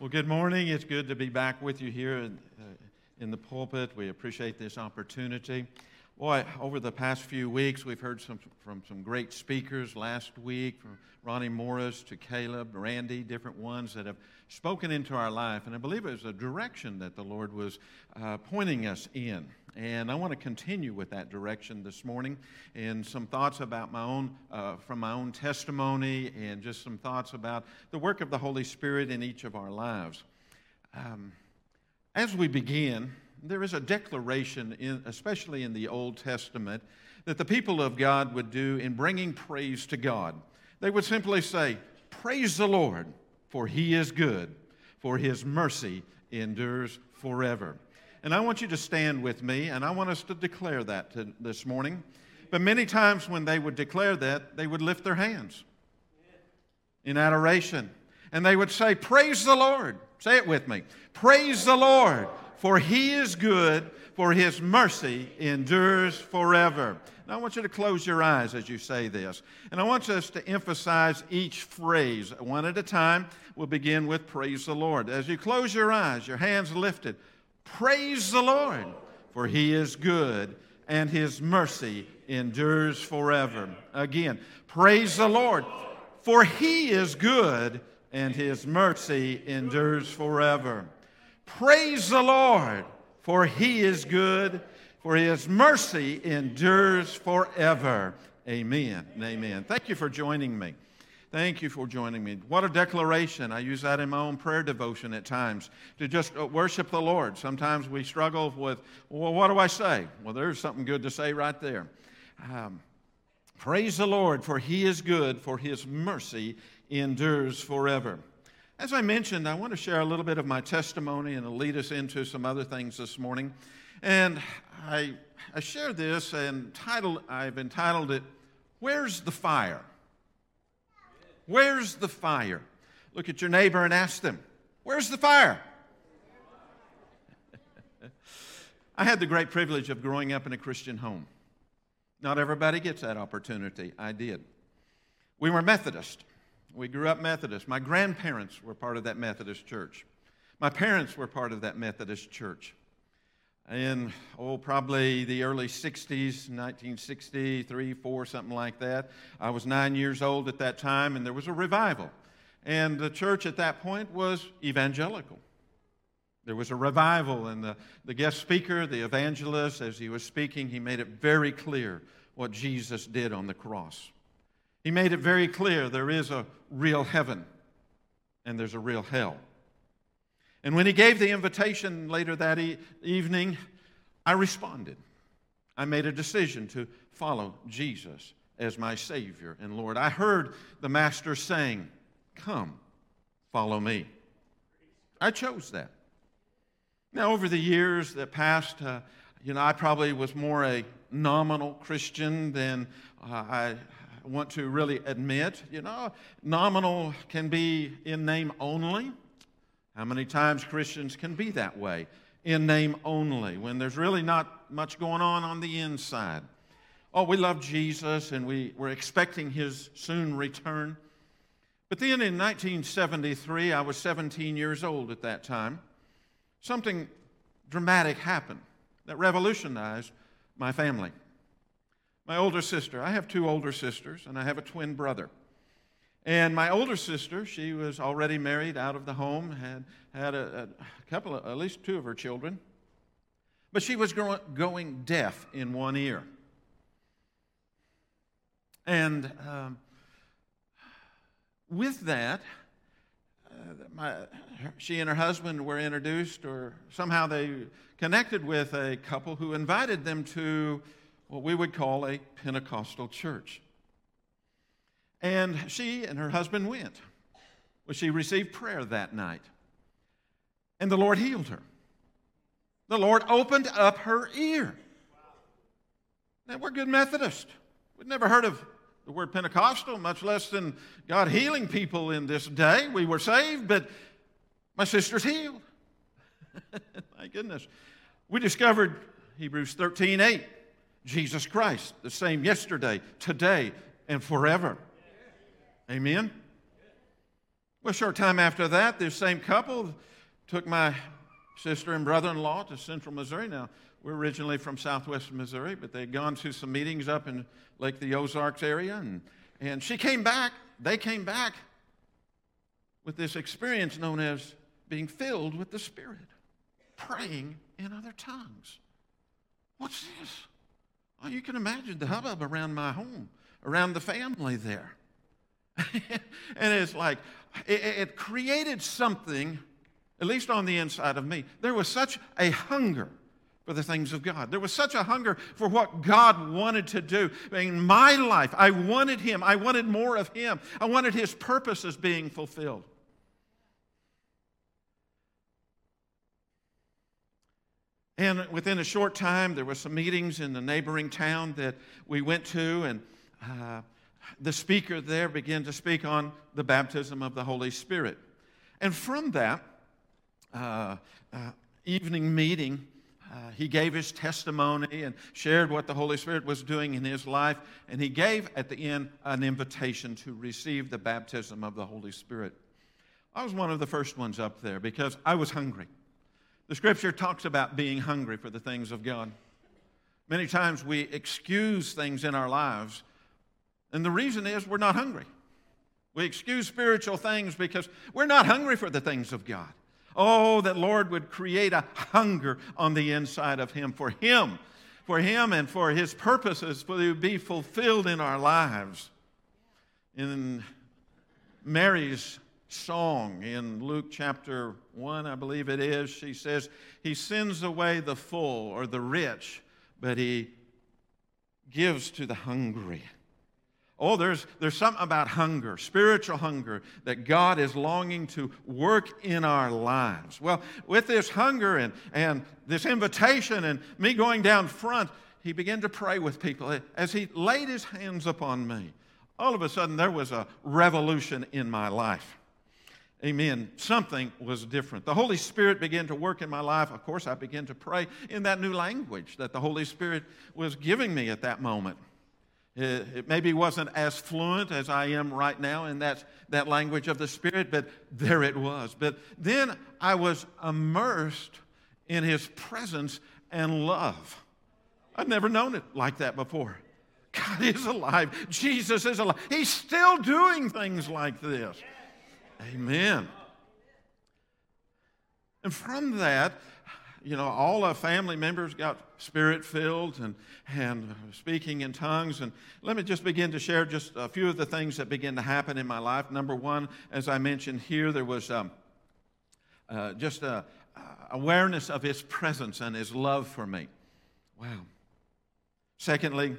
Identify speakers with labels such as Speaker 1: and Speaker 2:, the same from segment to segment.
Speaker 1: Well, good morning. It's good to be back with you here in, uh, the pulpit. We appreciate this opportunity. Boy, over the past few weeks, we've heard some, from some great speakers last week, from Ronnie Morris to Caleb, Randy, different ones that have spoken into our life. And I believe it was a direction that the Lord was uh, pointing us in. And I want to continue with that direction this morning and some thoughts about my own, uh, from my own testimony and just some thoughts about the work of the Holy Spirit in each of our lives. Um, as we begin, there is a declaration, in, especially in the Old Testament, that the people of God would do in bringing praise to God. They would simply say, Praise the Lord, for he is good, for his mercy endures forever. And I want you to stand with me, and I want us to declare that to, this morning. But many times when they would declare that, they would lift their hands in adoration. And they would say, Praise the Lord. Say it with me. Praise the Lord, for he is good, for his mercy endures forever. Now, I want you to close your eyes as you say this. And I want us to emphasize each phrase one at a time. We'll begin with Praise the Lord. As you close your eyes, your hands lifted, Praise the Lord, for he is good and his mercy endures forever. Again, praise the Lord, for he is good and his mercy endures forever. Praise the Lord, for he is good, for his mercy endures forever. Amen amen. Thank you for joining me. Thank you for joining me. What a declaration. I use that in my own prayer devotion at times to just uh, worship the Lord. Sometimes we struggle with, well, what do I say? Well, there's something good to say right there. Um, praise the Lord, for he is good, for his mercy endures forever. As I mentioned, I want to share a little bit of my testimony and lead us into some other things this morning. And I, I share this and title, I've entitled it, Where's the Fire? Where's the fire? Look at your neighbor and ask them, Where's the fire? I had the great privilege of growing up in a Christian home. Not everybody gets that opportunity. I did. We were Methodist. We grew up Methodist. My grandparents were part of that Methodist church. My parents were part of that Methodist church. In, oh, probably the early 60s, 1963, 4, something like that. I was nine years old at that time, and there was a revival. And the church at that point was evangelical. There was a revival, and the, the guest speaker, the evangelist, as he was speaking, he made it very clear what Jesus did on the cross. He made it very clear there is a real heaven and there's a real hell. And when he gave the invitation later that e- evening, I responded. I made a decision to follow Jesus as my Savior and Lord. I heard the Master saying, Come, follow me. I chose that. Now, over the years that passed, uh, you know, I probably was more a nominal Christian than uh, I want to really admit. You know, nominal can be in name only. How many times Christians can be that way, in name only, when there's really not much going on on the inside? Oh, we love Jesus and we, we're expecting his soon return. But then in 1973, I was 17 years old at that time, something dramatic happened that revolutionized my family. My older sister, I have two older sisters, and I have a twin brother. And my older sister, she was already married out of the home, had had a, a couple of, at least two of her children, but she was going deaf in one ear. And um, with that, uh, my, she and her husband were introduced, or somehow they connected with a couple who invited them to what we would call a Pentecostal church. And she and her husband went. Well, she received prayer that night. And the Lord healed her. The Lord opened up her ear. Now, we're good Methodists. We've never heard of the word Pentecostal, much less than God healing people in this day. We were saved, but my sister's healed. my goodness. We discovered Hebrews 13 8. Jesus Christ, the same yesterday, today, and forever. Amen? Well, a short time after that, this same couple took my sister and brother in law to central Missouri. Now, we're originally from southwest Missouri, but they'd gone to some meetings up in Lake the Ozarks area, and, and she came back, they came back with this experience known as being filled with the Spirit, praying in other tongues. What's this? Oh, you can imagine the hubbub around my home, around the family there. and it's like, it, it created something, at least on the inside of me. There was such a hunger for the things of God. There was such a hunger for what God wanted to do in my life. I wanted Him. I wanted more of Him. I wanted His purposes being fulfilled. And within a short time, there were some meetings in the neighboring town that we went to, and uh, the speaker there began to speak on the baptism of the Holy Spirit. And from that uh, uh, evening meeting, uh, he gave his testimony and shared what the Holy Spirit was doing in his life. And he gave at the end an invitation to receive the baptism of the Holy Spirit. I was one of the first ones up there because I was hungry. The scripture talks about being hungry for the things of God. Many times we excuse things in our lives, and the reason is we're not hungry. We excuse spiritual things because we're not hungry for the things of God. Oh, that Lord would create a hunger on the inside of Him for Him, for Him and for His purposes to be fulfilled in our lives. In Mary's song in Luke chapter 1, I believe it is, she says, He sends away the full or the rich, but He gives to the hungry. Oh, there's, there's something about hunger, spiritual hunger, that God is longing to work in our lives. Well, with this hunger and, and this invitation and me going down front, he began to pray with people. As he laid his hands upon me, all of a sudden there was a revolution in my life. Amen. Something was different. The Holy Spirit began to work in my life. Of course, I began to pray in that new language that the Holy Spirit was giving me at that moment. It maybe wasn't as fluent as I am right now in that, that language of the Spirit, but there it was. But then I was immersed in His presence and love. I'd never known it like that before. God is alive. Jesus is alive. He's still doing things like this. Amen. And from that, you know, all our family members got spirit filled and, and speaking in tongues. And let me just begin to share just a few of the things that began to happen in my life. Number one, as I mentioned here, there was um, uh, just a, awareness of his presence and his love for me. Wow. Secondly,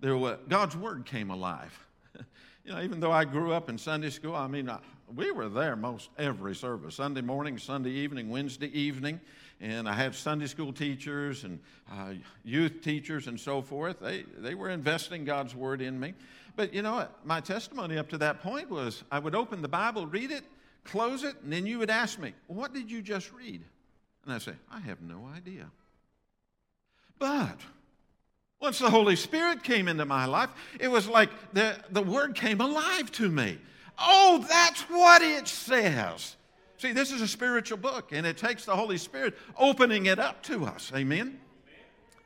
Speaker 1: there was, God's word came alive. you know, even though I grew up in Sunday school, I mean, I, we were there most every service Sunday morning, Sunday evening, Wednesday evening and I had Sunday school teachers and uh, youth teachers and so forth. They, they were investing God's word in me. But you know? My testimony up to that point was I would open the Bible, read it, close it, and then you would ask me, What did you just read? And I'd say, I have no idea. But once the Holy Spirit came into my life, it was like the, the word came alive to me. Oh, that's what it says. See, this is a spiritual book, and it takes the Holy Spirit opening it up to us. Amen?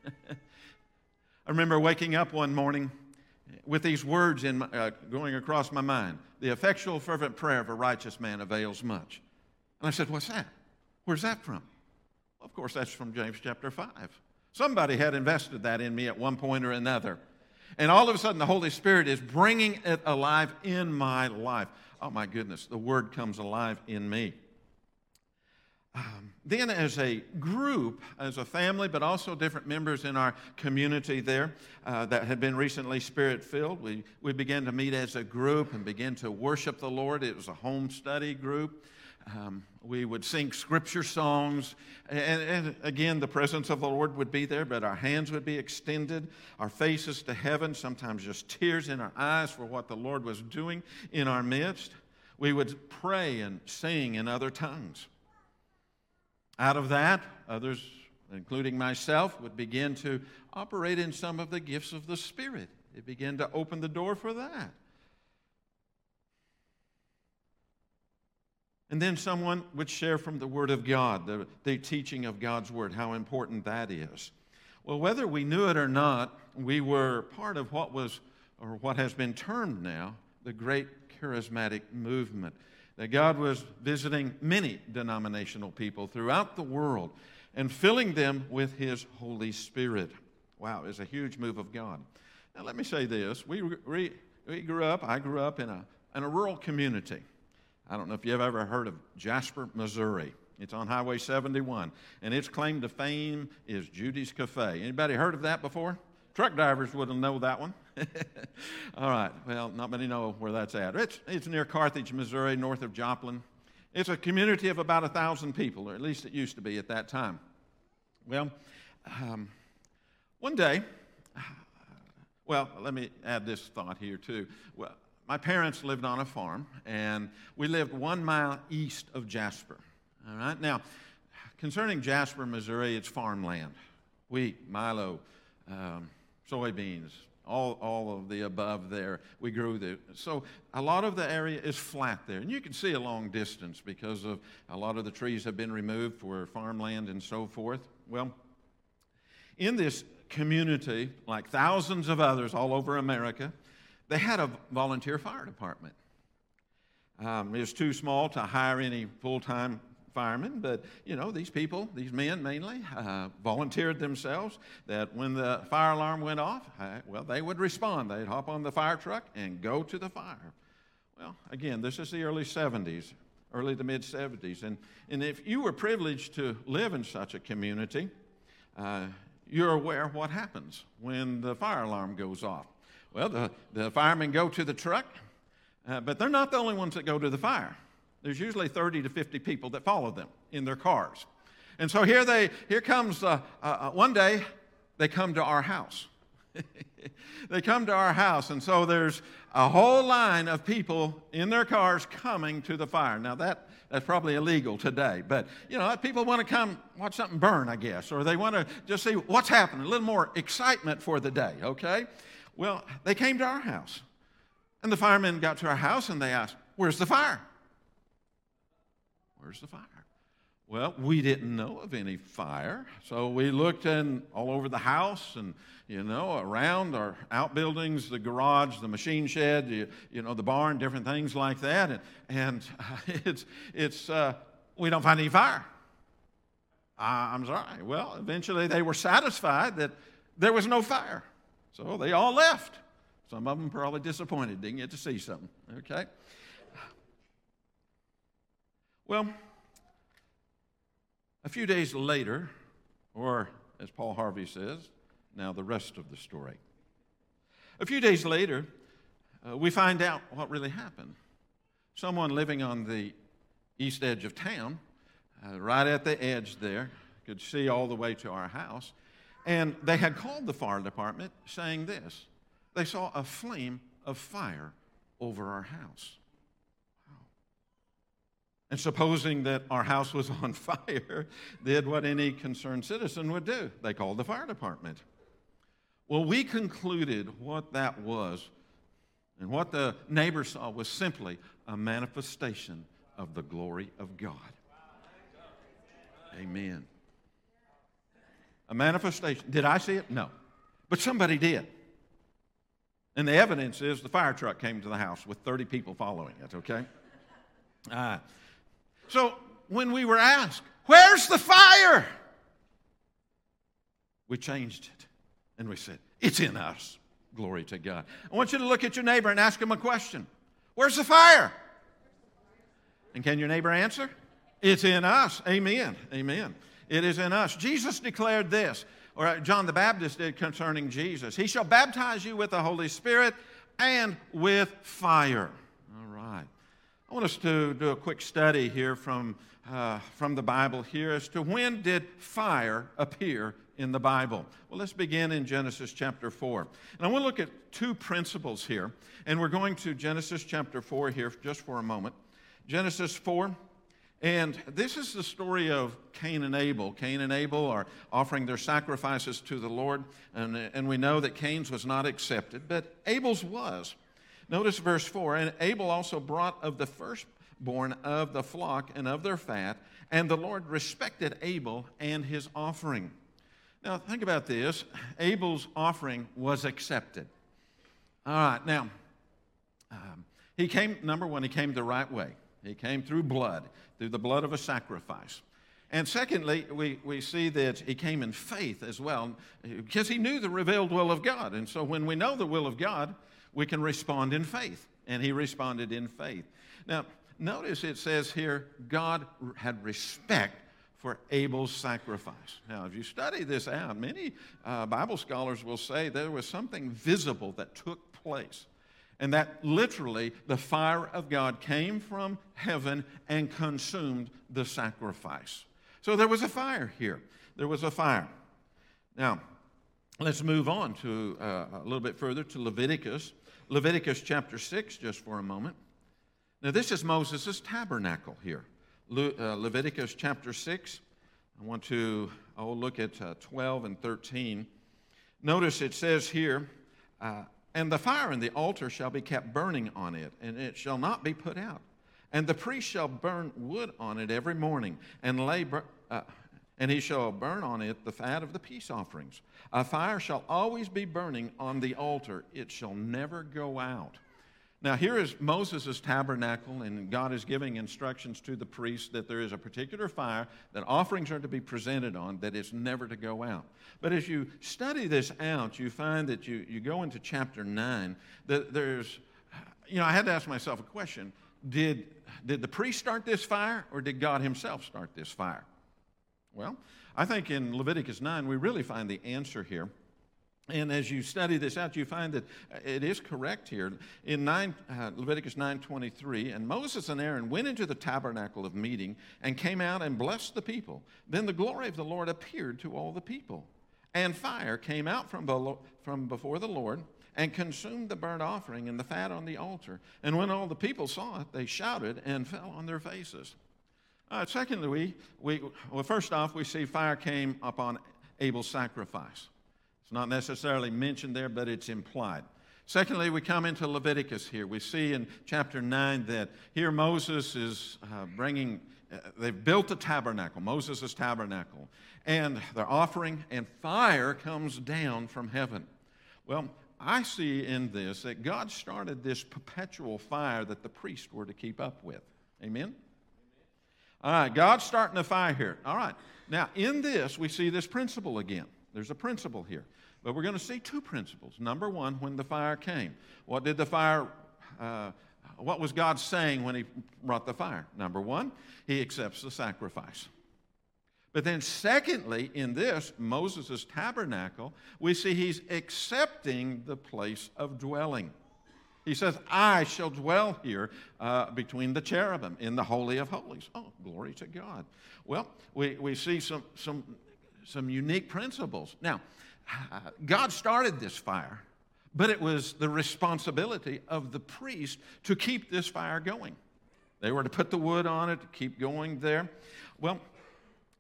Speaker 1: I remember waking up one morning with these words in my, uh, going across my mind The effectual, fervent prayer of a righteous man avails much. And I said, What's that? Where's that from? Well, of course, that's from James chapter 5. Somebody had invested that in me at one point or another. And all of a sudden, the Holy Spirit is bringing it alive in my life. Oh, my goodness, the Word comes alive in me. Um, then, as a group, as a family, but also different members in our community there uh, that had been recently spirit filled, we, we began to meet as a group and begin to worship the Lord. It was a home study group. Um, we would sing scripture songs, and, and, again, the presence of the Lord would be there, but our hands would be extended, our faces to heaven, sometimes just tears in our eyes for what the Lord was doing in our midst. We would pray and sing in other tongues. Out of that, others, including myself, would begin to operate in some of the gifts of the Spirit. It began to open the door for that. And then someone would share from the Word of God, the, the teaching of God's Word, how important that is. Well, whether we knew it or not, we were part of what was, or what has been termed now, the great charismatic movement. That God was visiting many denominational people throughout the world and filling them with His Holy Spirit. Wow, it's a huge move of God. Now, let me say this. We, we, we grew up, I grew up in a, in a rural community. I don't know if you've ever heard of Jasper, Missouri. It's on Highway 71, and its claim to fame is Judy's Cafe. Anybody heard of that before? Truck drivers wouldn't know that one. All right, well, not many know where that's at. It's, it's near Carthage, Missouri, north of Joplin. It's a community of about a thousand people, or at least it used to be at that time. Well, um, one day, well, let me add this thought here too. Well, my parents lived on a farm, and we lived one mile east of Jasper. All right. Now, concerning Jasper, Missouri, it's farmland: wheat, milo, um, soybeans, all, all of the above there. We grew there. So a lot of the area is flat there. And you can see a long distance because of a lot of the trees have been removed for farmland and so forth. Well, in this community, like thousands of others all over America, they had a volunteer fire department. Um, it was too small to hire any full time firemen, but you know, these people, these men mainly, uh, volunteered themselves that when the fire alarm went off, uh, well, they would respond. They'd hop on the fire truck and go to the fire. Well, again, this is the early 70s, early to mid 70s. And, and if you were privileged to live in such a community, uh, you're aware what happens when the fire alarm goes off. Well, the, the firemen go to the truck, uh, but they're not the only ones that go to the fire there's usually 30 to 50 people that follow them in their cars. And so here they, here comes, uh, uh, uh one day, they come to our house. they come to our house, and so there's a whole line of people in their cars coming to the fire. Now, that, that's probably illegal today, but you know, people want to come watch something burn, I guess, or they want to just see what's happening, a little more excitement for the day, okay? Well, they came to our house, and the firemen got to our house and they asked, Where's the fire? Where's the fire? Well, we didn't know of any fire, so we looked in all over the house and you know around our outbuildings, the garage, the machine shed, you, you know the barn, different things like that, and, and it's it's uh, we don't find any fire. I'm sorry. Well, eventually they were satisfied that there was no fire, so they all left. Some of them probably disappointed, didn't get to see something. Okay. Well, a few days later, or as Paul Harvey says, now the rest of the story. A few days later, uh, we find out what really happened. Someone living on the east edge of town, uh, right at the edge there, could see all the way to our house, and they had called the fire department saying this they saw a flame of fire over our house. Wow. And supposing that our house was on fire, did what any concerned citizen would do they called the fire department. Well, we concluded what that was, and what the neighbor saw was simply a manifestation of the glory of God. Amen. A manifestation. Did I see it? No. But somebody did. And the evidence is the fire truck came to the house with 30 people following it, okay? Uh, so when we were asked, Where's the fire? We changed it and we said, It's in us. Glory to God. I want you to look at your neighbor and ask him a question Where's the fire? And can your neighbor answer? It's in us. Amen. Amen. It is in us. Jesus declared this, or John the Baptist did concerning Jesus He shall baptize you with the Holy Spirit and with fire. All right. I want us to do a quick study here from, uh, from the Bible here as to when did fire appear in the Bible. Well, let's begin in Genesis chapter 4. And I want to look at two principles here. And we're going to Genesis chapter 4 here just for a moment. Genesis 4. And this is the story of Cain and Abel. Cain and Abel are offering their sacrifices to the Lord, and, and we know that Cain's was not accepted, but Abel's was. Notice verse 4 And Abel also brought of the firstborn of the flock and of their fat, and the Lord respected Abel and his offering. Now, think about this Abel's offering was accepted. All right, now, um, he came, number one, he came the right way. He came through blood, through the blood of a sacrifice. And secondly, we, we see that he came in faith as well, because he knew the revealed will of God. And so when we know the will of God, we can respond in faith. And he responded in faith. Now, notice it says here, God had respect for Abel's sacrifice. Now, if you study this out, many uh, Bible scholars will say there was something visible that took place. And that literally the fire of God came from heaven and consumed the sacrifice. So there was a fire here. There was a fire. Now, let's move on to uh, a little bit further to Leviticus. Leviticus chapter 6, just for a moment. Now, this is Moses' tabernacle here. Le- uh, Leviticus chapter 6. I want to oh, look at uh, 12 and 13. Notice it says here, uh, and the fire in the altar shall be kept burning on it, and it shall not be put out. And the priest shall burn wood on it every morning, and lay, uh, and he shall burn on it the fat of the peace offerings. A fire shall always be burning on the altar; it shall never go out. Now, here is Moses' tabernacle, and God is giving instructions to the priests that there is a particular fire that offerings are to be presented on, that is never to go out. But as you study this out, you find that you, you go into chapter 9, that there's, you know, I had to ask myself a question did, did the priest start this fire, or did God Himself start this fire? Well, I think in Leviticus 9, we really find the answer here. And as you study this out, you find that it is correct here. In 9, uh, Leviticus 9.23, and Moses and Aaron went into the tabernacle of meeting and came out and blessed the people. Then the glory of the Lord appeared to all the people. And fire came out from, below, from before the Lord and consumed the burnt offering and the fat on the altar. And when all the people saw it, they shouted and fell on their faces. Uh, secondly, we, we, well, first off, we see fire came upon Abel's sacrifice. It's not necessarily mentioned there, but it's implied. Secondly, we come into Leviticus here. We see in chapter 9 that here Moses is uh, bringing, uh, they've built a tabernacle, Moses' tabernacle, and they're offering, and fire comes down from heaven. Well, I see in this that God started this perpetual fire that the priests were to keep up with. Amen? All right, God's starting a fire here. All right. Now, in this, we see this principle again. There's a principle here. But we're going to see two principles. Number one, when the fire came, what did the fire, uh, what was God saying when He brought the fire? Number one, He accepts the sacrifice. But then, secondly, in this, Moses' tabernacle, we see he's accepting the place of dwelling. He says, I shall dwell here uh, between the cherubim in the Holy of Holies. Oh, glory to God. Well, we, we see some, some some unique principles. Now, God started this fire, but it was the responsibility of the priest to keep this fire going. They were to put the wood on it, to keep going there. Well,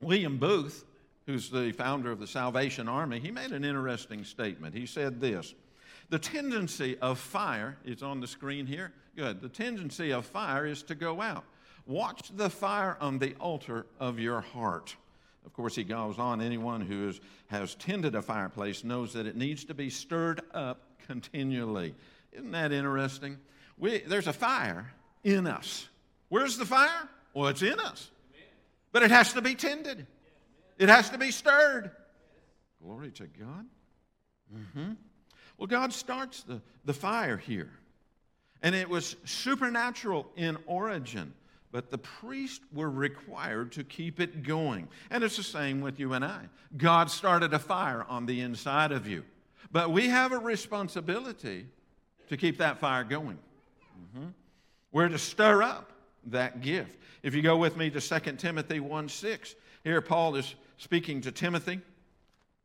Speaker 1: William Booth, who's the founder of the Salvation Army, he made an interesting statement. He said this The tendency of fire is on the screen here. Good. The tendency of fire is to go out. Watch the fire on the altar of your heart. Of course, he goes on anyone who is, has tended a fireplace knows that it needs to be stirred up continually. Isn't that interesting? We, there's a fire in us. Where's the fire? Well, it's in us. But it has to be tended, it has to be stirred. Glory to God. Mm-hmm. Well, God starts the, the fire here. And it was supernatural in origin but the priests were required to keep it going. And it's the same with you and I. God started a fire on the inside of you, but we have a responsibility to keep that fire going. Mm-hmm. We're to stir up that gift. If you go with me to 2 Timothy 1 6, here Paul is speaking to Timothy.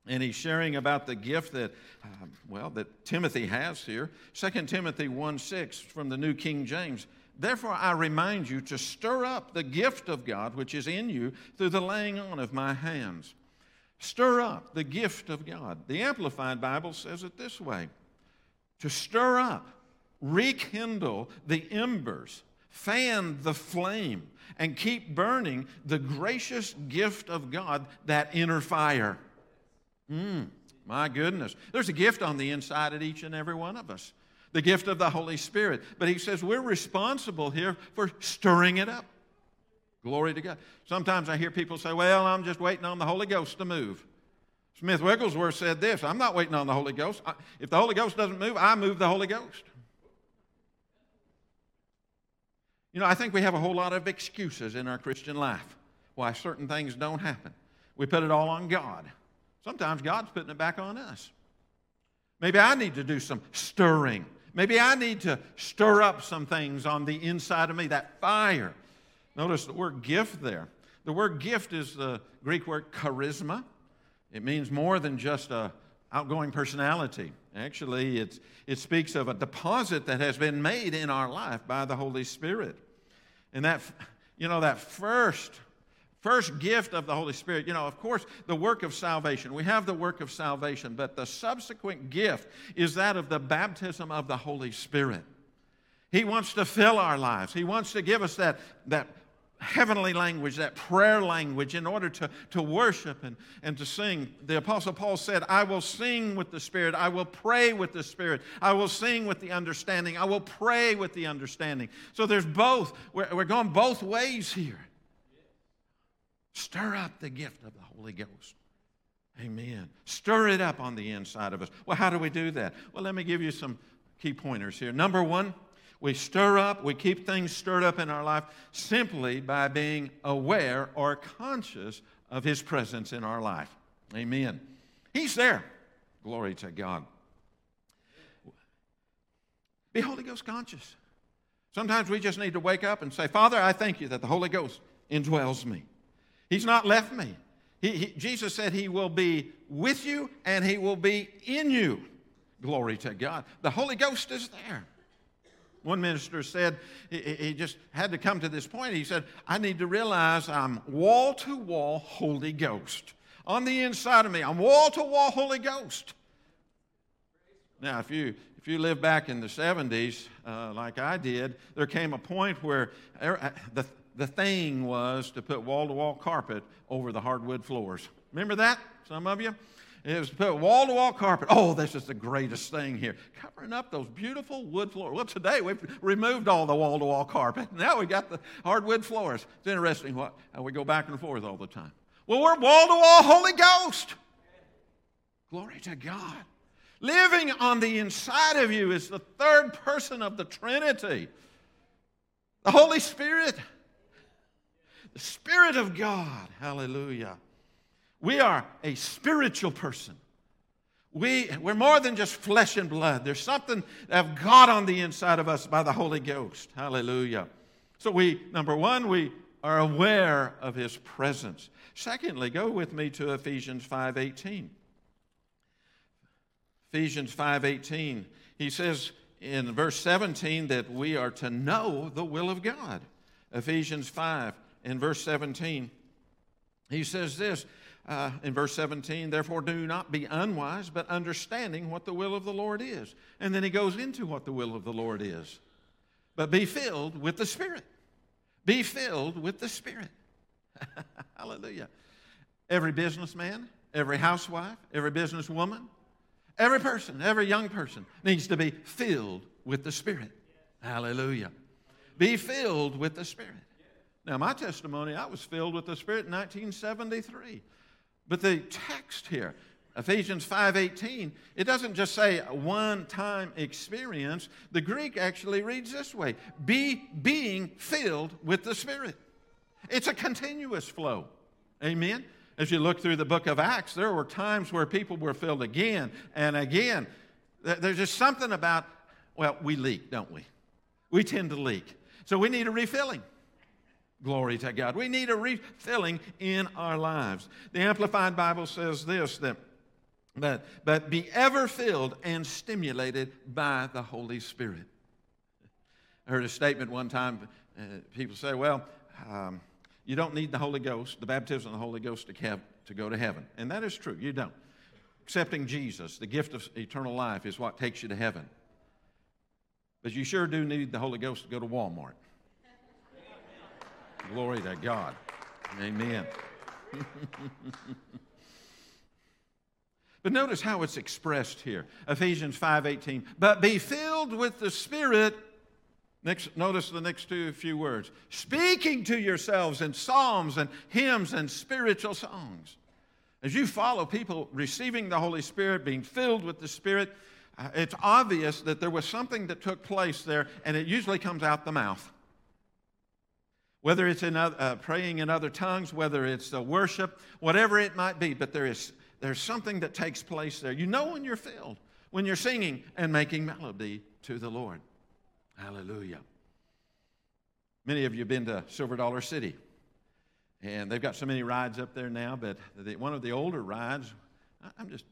Speaker 1: And he's sharing about the gift that, um, well, that Timothy has here. 2 Timothy 1 6 from the New King James Therefore, I remind you to stir up the gift of God which is in you through the laying on of my hands. Stir up the gift of God. The Amplified Bible says it this way to stir up, rekindle the embers fan the flame and keep burning the gracious gift of God, that inner fire. Mm, my goodness. There's a gift on the inside of each and every one of us the gift of the Holy Spirit. But he says we're responsible here for stirring it up. Glory to God. Sometimes I hear people say, Well, I'm just waiting on the Holy Ghost to move. Smith Wigglesworth said this I'm not waiting on the Holy Ghost. If the Holy Ghost doesn't move, I move the Holy Ghost. You know, I think we have a whole lot of excuses in our Christian life why certain things don't happen. We put it all on God. Sometimes God's putting it back on us. Maybe I need to do some stirring. Maybe I need to stir up some things on the inside of me, that fire. Notice the word gift there. The word gift is the Greek word charisma. It means more than just a outgoing personality. Actually, it's, it speaks of a deposit that has been made in our life by the Holy Spirit. And that, you know, that first, first gift of the Holy Spirit, you know, of course, the work of salvation. We have the work of salvation, but the subsequent gift is that of the baptism of the Holy Spirit. He wants to fill our lives. He wants to give us that, that heavenly language, that prayer language, in order to, to worship and, and to sing. The Apostle Paul said, I will sing with the Spirit, I will pray with the Spirit, I will sing with the understanding, I will pray with the understanding. So there's both. We're, we're going both ways here. Stir up the gift of the Holy Ghost. Amen. Stir it up on the inside of us. Well, how do we do that? Well, let me give you some key pointers here. Number one, we stir up, we keep things stirred up in our life simply by being aware or conscious of His presence in our life. Amen. He's there. Glory to God. Be Holy Ghost conscious. Sometimes we just need to wake up and say, Father, I thank you that the Holy Ghost indwells me. He's not left me. He, he, Jesus said he will be with you and he will be in you. Glory to God. The Holy Ghost is there. One minister said he just had to come to this point. He said, I need to realize I'm wall to wall Holy Ghost. On the inside of me, I'm wall to wall Holy Ghost. Now, if you, if you live back in the 70s, uh, like I did, there came a point where er, uh, the, the thing was to put wall to wall carpet over the hardwood floors. Remember that, some of you? It was to put wall to wall carpet. Oh, this is the greatest thing here. Covering up those beautiful wood floors. Well, today we've removed all the wall to wall carpet. Now we got the hardwood floors. It's interesting what, we go back and forth all the time. Well, we're wall to wall Holy Ghost. Glory to God. Living on the inside of you is the third person of the Trinity the Holy Spirit, the Spirit of God. Hallelujah. We are a spiritual person. We, we're more than just flesh and blood. There's something of God on the inside of us by the Holy Ghost. Hallelujah. So we, number one, we are aware of his presence. Secondly, go with me to Ephesians 5:18. Ephesians 5:18. He says in verse 17 that we are to know the will of God. Ephesians 5 in verse 17. He says this, uh, in verse 17, therefore do not be unwise, but understanding what the will of the Lord is. And then he goes into what the will of the Lord is. But be filled with the Spirit. Be filled with the Spirit. Hallelujah. Every businessman, every housewife, every businesswoman, every person, every young person needs to be filled with the Spirit. Hallelujah. Be filled with the Spirit. Now, my testimony, I was filled with the Spirit in 1973. But the text here, Ephesians 5:18, it doesn't just say one-time experience. The Greek actually reads this way: be being filled with the Spirit. It's a continuous flow. Amen. As you look through the book of Acts, there were times where people were filled again and again. There's just something about, well, we leak, don't we? We tend to leak. So we need a refilling. Glory to God. We need a refilling in our lives. The Amplified Bible says this that, that, but be ever filled and stimulated by the Holy Spirit. I heard a statement one time. Uh, people say, well, um, you don't need the Holy Ghost, the baptism of the Holy Ghost, to, have, to go to heaven. And that is true. You don't. Accepting Jesus, the gift of eternal life, is what takes you to heaven. But you sure do need the Holy Ghost to go to Walmart. Glory to God. Amen. but notice how it's expressed here. Ephesians 5:18. But be filled with the Spirit. Next, notice the next two few words. Speaking to yourselves in psalms and hymns and spiritual songs. As you follow people receiving the Holy Spirit, being filled with the Spirit, uh, it's obvious that there was something that took place there, and it usually comes out the mouth. Whether it's in other, uh, praying in other tongues, whether it's uh, worship, whatever it might be, but there is, there's something that takes place there. You know when you're filled, when you're singing and making melody to the Lord. Hallelujah. Many of you have been to Silver Dollar City. And they've got so many rides up there now, but the, one of the older rides, I'm just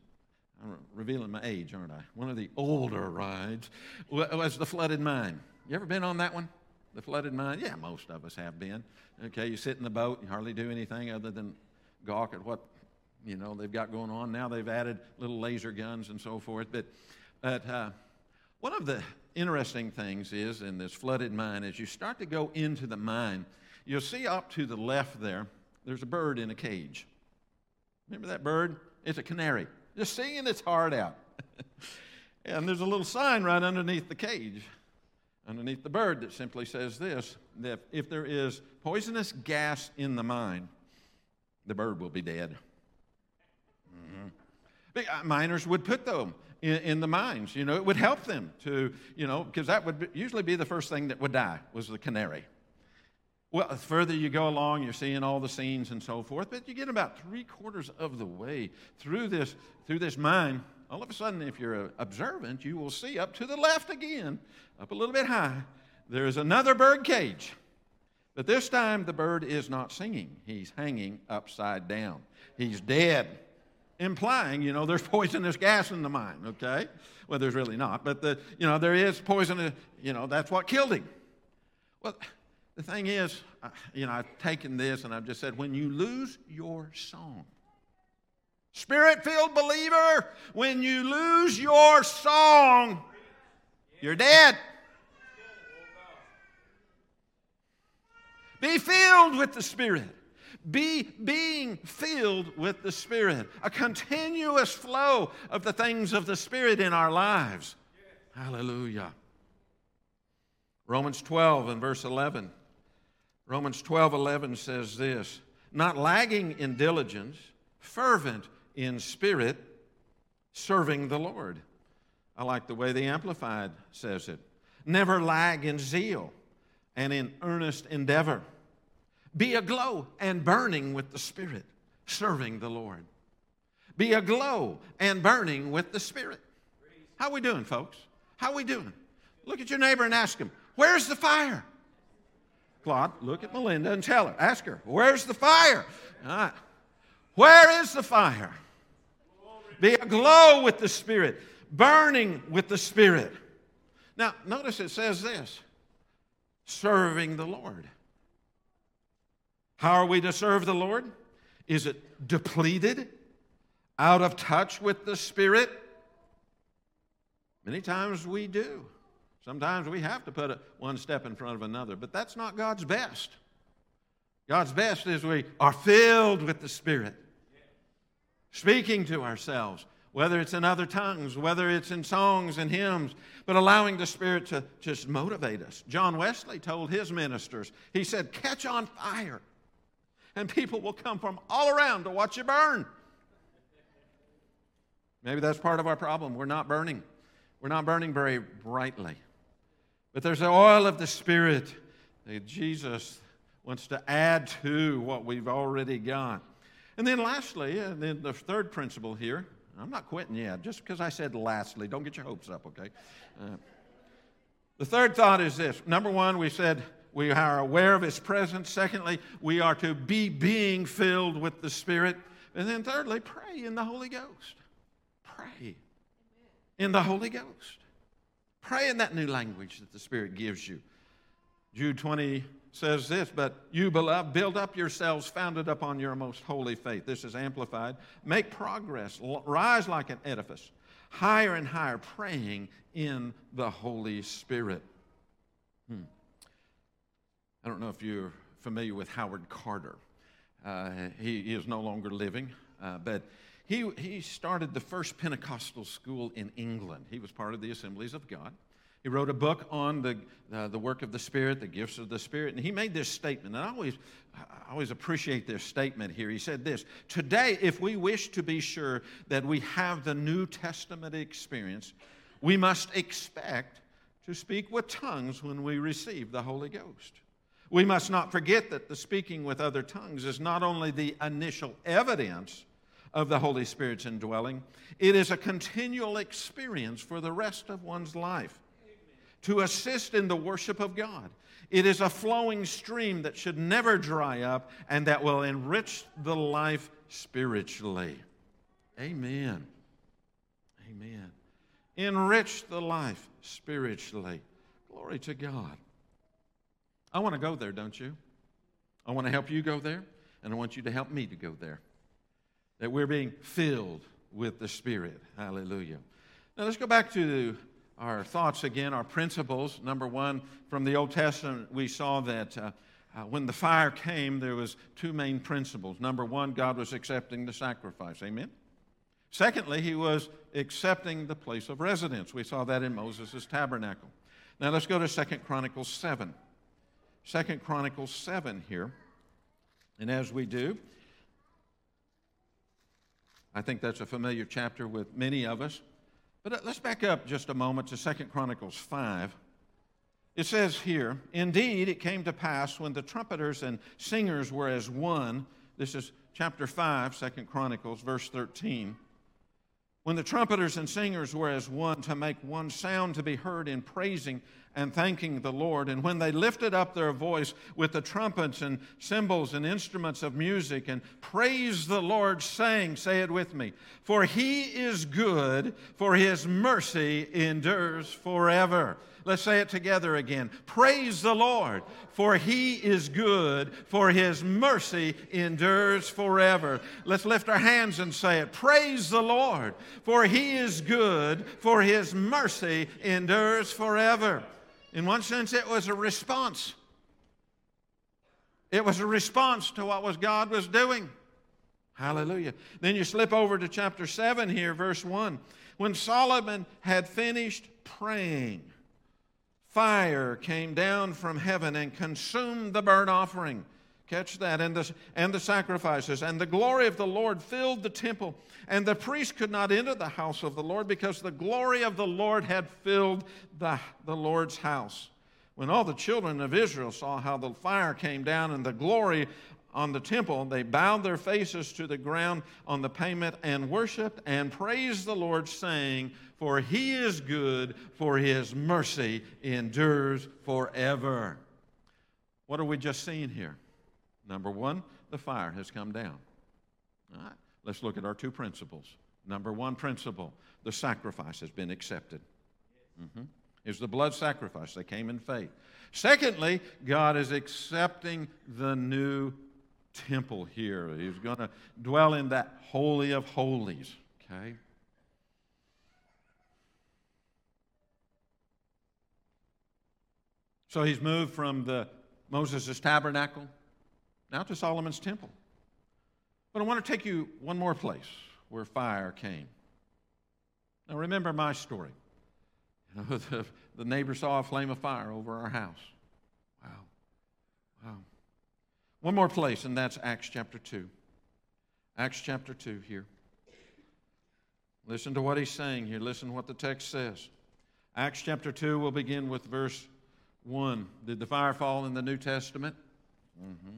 Speaker 1: I'm revealing my age, aren't I? One of the older rides was the flooded mine. You ever been on that one? The flooded mine? Yeah, most of us have been. Okay, you sit in the boat, you hardly do anything other than gawk at what you know they've got going on. Now they've added little laser guns and so forth. But, but uh, one of the interesting things is in this flooded mine, as you start to go into the mine, You'll see up to the left there, there's a bird in a cage. Remember that bird? It's a canary, just singing its heart out. and there's a little sign right underneath the cage, underneath the bird, that simply says this that if there is poisonous gas in the mine, the bird will be dead. Mm-hmm. Uh, miners would put them in, in, the mines. You know, it would help them to, you know, because that would usually be the first thing that would die was the canary. Well, the further you go along, you're seeing all the scenes and so forth, but you get about three quarters of the way through this, through this mine. All of a sudden, if you're uh, observant, you will see up to the left again, up a little bit high, there's another bird cage. But this time, the bird is not singing. He's hanging upside down. He's dead, implying, you know, there's poisonous gas in the mine, okay? Well, there's really not, but, the, you know, there is poison, you know, that's what killed him. Well, the thing is, you know, I've taken this and I've just said, when you lose your song, spirit filled believer, when you lose your song, you're dead. Be filled with the Spirit. Be being filled with the Spirit. A continuous flow of the things of the Spirit in our lives. Hallelujah. Romans 12 and verse 11. Romans 12 11 says this not lagging in diligence, fervent in spirit, serving the Lord. I like the way the Amplified says it. Never lag in zeal and in earnest endeavor. Be aglow and burning with the Spirit, serving the Lord. Be aglow and burning with the Spirit. How we doing, folks? How we doing? Look at your neighbor and ask him, "Where's the fire?" Claude, look at Melinda and tell her, ask her, where's the fire? All right. Where is the fire? Be aglow with the Spirit, burning with the Spirit. Now, notice it says this serving the Lord. How are we to serve the Lord? Is it depleted, out of touch with the Spirit? Many times we do. Sometimes we have to put a, one step in front of another, but that's not God's best. God's best is we are filled with the Spirit, speaking to ourselves, whether it's in other tongues, whether it's in songs and hymns, but allowing the Spirit to just motivate us. John Wesley told his ministers, he said, Catch on fire, and people will come from all around to watch you burn. Maybe that's part of our problem. We're not burning. We're not burning very brightly. But there's the oil of the Spirit that Jesus wants to add to what we've already got. And then lastly, and then the third principle here, I'm not quitting yet, just because I said lastly. Don't get your hopes up, okay? Uh, the third thought is this. Number one, we said we are aware of His presence. Secondly, we are to be being filled with the Spirit. And then thirdly, pray in the Holy Ghost. Pray in the Holy Ghost. Pray in that new language that the Spirit gives you. Jude 20 says this, but you, beloved, build up yourselves founded upon your most holy faith. This is amplified. Make progress, rise like an edifice, higher and higher, praying in the Holy Spirit. Hmm. I don't know if you're familiar with Howard Carter. Uh, he, he, is no longer living, uh, but he, he started the first Pentecostal school in England. He was part of the Assemblies of God. He wrote a book on the, uh, the work of the Spirit, the gifts of the Spirit, and he made this statement. And I always, I always appreciate this statement here. He said this Today, if we wish to be sure that we have the New Testament experience, we must expect to speak with tongues when we receive the Holy Ghost. We must not forget that the speaking with other tongues is not only the initial evidence of the Holy Spirit's indwelling, it is a continual experience for the rest of one's life to assist in the worship of God. It is a flowing stream that should never dry up and that will enrich the life spiritually. Amen. Amen. Enrich the life spiritually. Glory to God. I want to go there, don't you? I want to help you go there, and I want you to help me to go there. That we're being filled with the Spirit. Hallelujah. Now let's go back to our thoughts again, our principles. Number one, from the Old Testament, we saw that uh, uh, when the fire came, there was two main principles. Number one, God was accepting the sacrifice. Amen. Secondly, he was accepting the place of residence. We saw that in Moses' tabernacle. Now let's go to Second Chronicles 7. Second Chronicles 7 here. And as we do, I think that's a familiar chapter with many of us. But uh, let's back up just a moment to Second Chronicles 5. It says here, Indeed, it came to pass when the trumpeters and singers were as one. This is chapter 5, Second Chronicles, verse 13 when the trumpeters and singers were as one to make one sound to be heard in praising and thanking the Lord, and when they lifted up their voice with the trumpets and cymbals and instruments of music and praised the Lord, saying, Say it with me, for he is good, for his mercy endures forever. Let's say it together again. Praise the Lord, for he is good, for his mercy endures forever. Let's lift our hands and say it. Praise the Lord, for he is good, for his mercy endures forever. In one sense, it was a response. It was a response to what was God was doing. Hallelujah. Then you slip over to chapter 7 here, verse 1. When Solomon had finished praying, fire came down from heaven and consumed the burnt offering. Catch that, and the, and the sacrifices. And the glory of the Lord filled the temple. And the priest could not enter the house of the Lord because the glory of the Lord had filled the, the Lord's house. When all the children of Israel saw how the fire came down and the glory on the temple, they bowed their faces to the ground on the pavement and worshiped and praised the Lord, saying, For he is good, for his mercy endures forever. What are we just seeing here? Number one, the fire has come down. All right, let's look at our two principles. Number one principle the sacrifice has been accepted. Mm-hmm. Is the blood sacrifice. They came in faith. Secondly, God is accepting the new temple here. He's going to dwell in that holy of holies, okay? So he's moved from the Moses' tabernacle now to Solomon's temple. But I want to take you one more place where fire came. Now remember my story. You know, the, the neighbor saw a flame of fire over our house. Wow. Wow. One more place, and that's Acts chapter 2. Acts chapter 2 here. Listen to what he's saying here. Listen to what the text says. Acts chapter 2 will begin with verse 1. Did the fire fall in the New Testament? Mm-hmm.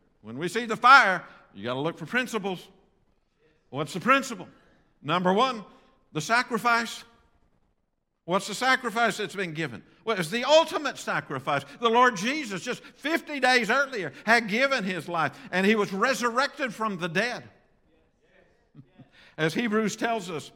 Speaker 1: When we see the fire, you got to look for principles. What's the principle? Number one, the sacrifice. What's the sacrifice that's been given? It's the ultimate sacrifice. The Lord Jesus, just 50 days earlier, had given his life, and he was resurrected from the dead. As Hebrews tells us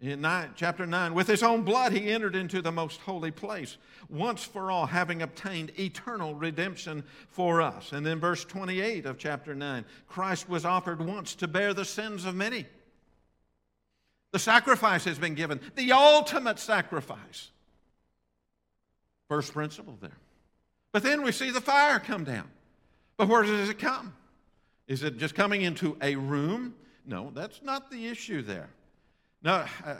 Speaker 1: in nine, chapter 9, with his own blood he entered into the most holy place, once for all, having obtained eternal redemption for us. And then, verse 28 of chapter 9, Christ was offered once to bear the sins of many. The sacrifice has been given, the ultimate sacrifice. First principle there. But then we see the fire come down. But where does it come? Is it just coming into a room? No, that's not the issue there. Now, uh,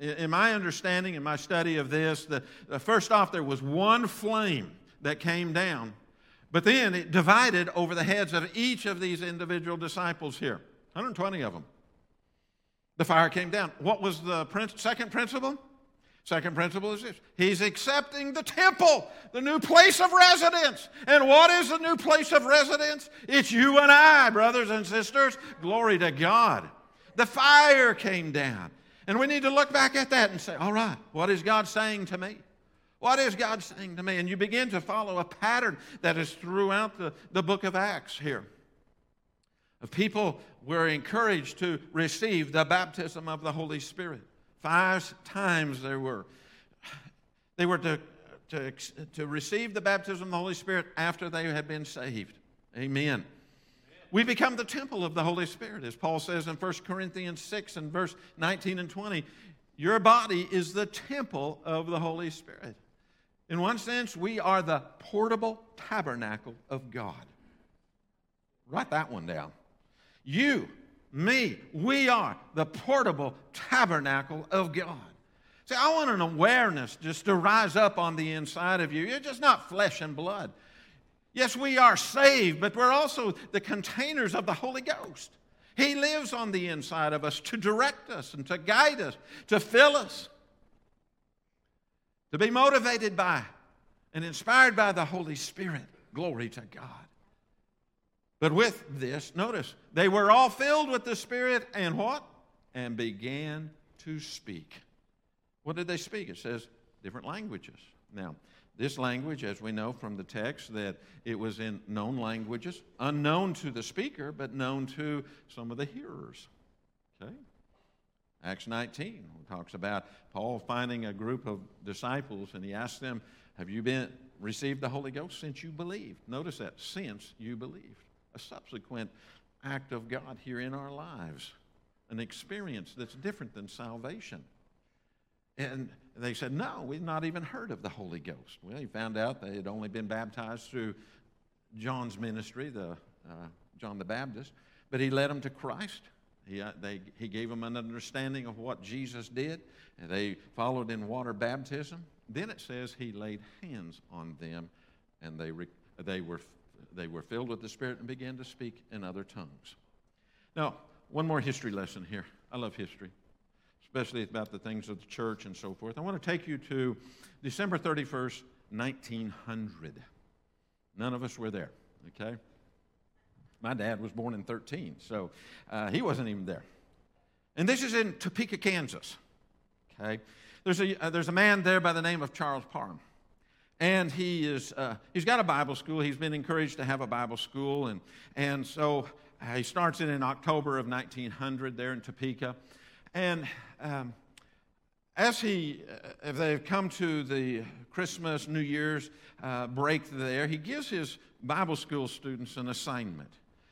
Speaker 1: in my understanding, in my study of this, the, the first off, there was one flame that came down, but then it divided over the heads of each of these individual disciples here 120 of them. The fire came down. What was the second principle? Second principle is this He's accepting the temple, the new place of residence. And what is the new place of residence? It's you and I, brothers and sisters. Glory to God. The fire came down. And we need to look back at that and say, all right, what is God saying to me? What is God saying to me? And you begin to follow a pattern that is throughout the, the book of Acts here. Of People were encouraged to receive the baptism of the Holy Spirit. Five times there were. They were to, to, to receive the baptism of the Holy Spirit after they had been saved. Amen. We become the temple of the Holy Spirit, as Paul says in 1 Corinthians 6 and verse 19 and 20. Your body is the temple of the Holy Spirit. In one sense, we are the portable tabernacle of God. Write that one down. You me. We are the portable tabernacle of God. See, I want an awareness just to rise up on the inside of you. You're just not flesh and blood. Yes, we are saved, but we're also the containers of the Holy Ghost. He lives on the inside of us to direct us and to guide us, to fill us, to be motivated by and inspired by the Holy Spirit. Glory to God. But with this, notice, they were all filled with the Spirit and what? And began to speak. What did they speak? It says different languages. Now, this language, as we know from the text, that it was in known languages, unknown to the speaker, but known to some of the hearers. Okay? Acts 19 talks about Paul finding a group of disciples and he asked them, Have you been received the Holy Ghost since you believed? Notice that, since you believed a subsequent act of God here in our lives, an experience that's different than salvation. And they said, No, we've not even heard of the Holy Ghost. Well, he found out they had only been baptized through John's ministry, the, uh, John the Baptist, but he led them to Christ. He, uh, they, he gave them an understanding of what Jesus did, and they followed in water baptism. Then it says he laid hands on them, and they, re, they were they were filled with the Spirit and began to speak in other tongues. Now, one more history lesson here. I love history, especially about the things of the church and so forth. I want to take you to December 31st, 1900. None of us were there, okay? My dad was born in 13, so uh, he wasn't even there. And this is in Topeka, Kansas, okay? There's a, uh, there's a man there by the name of Charles Parham and he is uh, he's got a bible school he's been encouraged to have a bible school and and so uh, he starts it in october of 1900 there in topeka and um, as he uh, if they've come to the christmas new year's uh, break there he gives his bible school students an assignment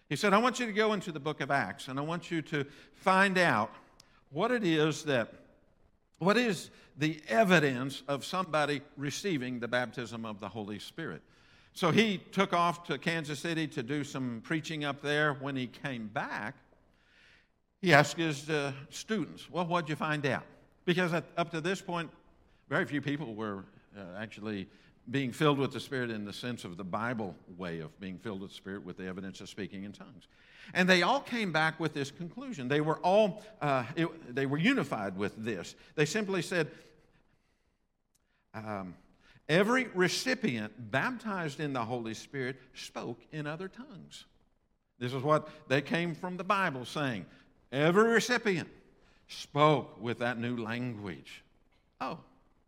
Speaker 1: he said i want you to go into the book of acts and i want you to find out what it is that what is the evidence of somebody receiving the baptism of the Holy Spirit? So he took off to Kansas City to do some preaching up there. When he came back, he asked his uh, students, Well, what'd you find out? Because at, up to this point, very few people were uh, actually being filled with the Spirit in the sense of the Bible way of being filled with the Spirit with the evidence of speaking in tongues. And they all came back with this conclusion. They were all, uh, it, they were unified with this. They simply said, um, every recipient baptized in the Holy Spirit spoke in other tongues. This is what they came from the Bible saying. Every recipient spoke with that new language. Oh,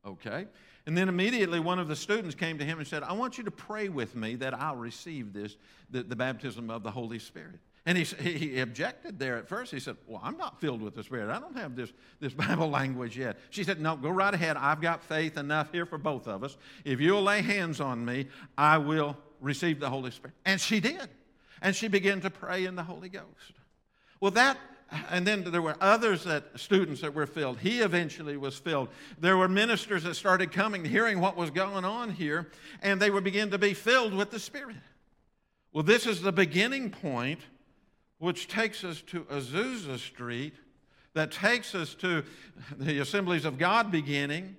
Speaker 1: okay. And then immediately one of the students came to him and said, I want you to pray with me that I'll receive this, the, the baptism of the Holy Spirit. And he, he objected there at first. He said, Well, I'm not filled with the Spirit. I don't have this, this Bible language yet. She said, No, go right ahead. I've got faith enough here for both of us. If you'll lay hands on me, I will receive the Holy Spirit. And she did. And she began to pray in the Holy Ghost. Well, that and then there were others that students that were filled. He eventually was filled. There were ministers that started coming hearing what was going on here and they would begin to be filled with the spirit. Well this is the beginning point which takes us to azusa street that takes us to the assemblies of god beginning.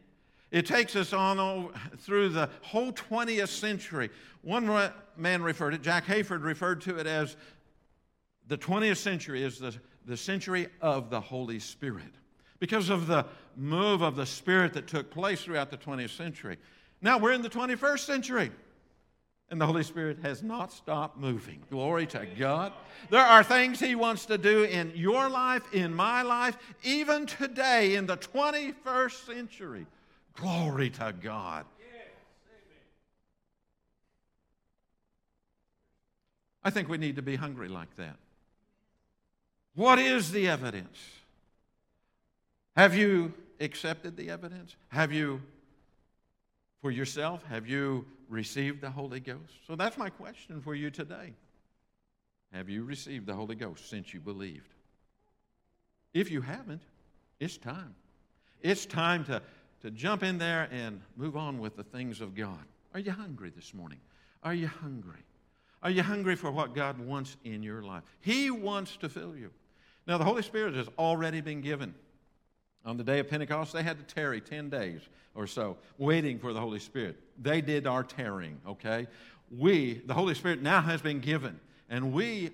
Speaker 1: It takes us on through the whole 20th century. One man referred to it jack hayford referred to it as the 20th century is the the century of the Holy Spirit because of the move of the Spirit that took place throughout the 20th century. Now we're in the 21st century. And the Holy Spirit has not stopped moving. Glory to God. There are things He wants to do in your life, in my life, even today in the 21st century. Glory to God. I think we need to be hungry like that. What is the evidence? Have you accepted the evidence? Have you, for yourself, have you received the Holy Ghost? So that's my question for you today. Have you received the Holy Ghost since you believed? If you haven't, it's time. It's time to, to jump in there and move on with the things of God. Are you hungry this morning? Are you hungry? Are you hungry for what God wants in your life? He wants to fill you. Now, the Holy Spirit has already been given. On the day of Pentecost, they had to tarry 10 days or so, waiting for the Holy Spirit. They did our tarrying, okay? We, the Holy Spirit now has been given, and we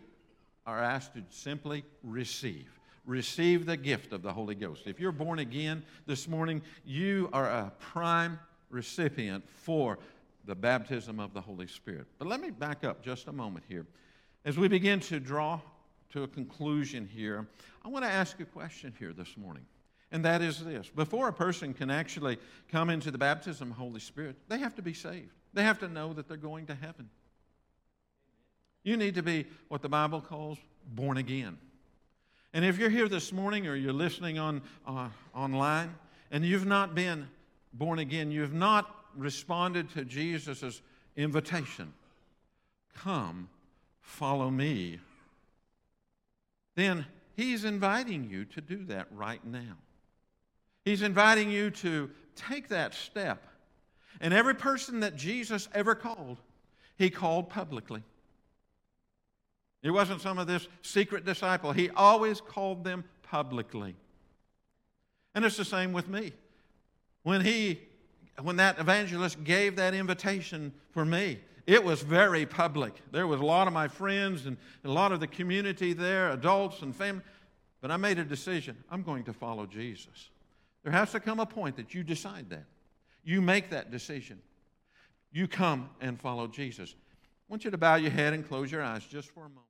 Speaker 1: are asked to simply receive. Receive the gift of the Holy Ghost. If you're born again this morning, you are a prime recipient for the baptism of the Holy Spirit. But let me back up just a moment here. As we begin to draw to a conclusion here, I want to ask a question here this morning. And that is this before a person can actually come into the baptism of the Holy Spirit, they have to be saved. They have to know that they're going to heaven. You need to be what the Bible calls born again. And if you're here this morning or you're listening on, uh, online and you've not been born again, you've not responded to Jesus' invitation, come, follow me then He's inviting you to do that right now. He's inviting you to take that step. And every person that Jesus ever called, He called publicly. It wasn't some of this secret disciple. He always called them publicly. And it's the same with me. When he when that evangelist gave that invitation for me, it was very public. There was a lot of my friends and a lot of the community there, adults and family. But I made a decision. I'm going to follow Jesus. There has to come a point that you decide that. You make that decision. You come and follow Jesus. I want you to bow your head and close your eyes just for a moment.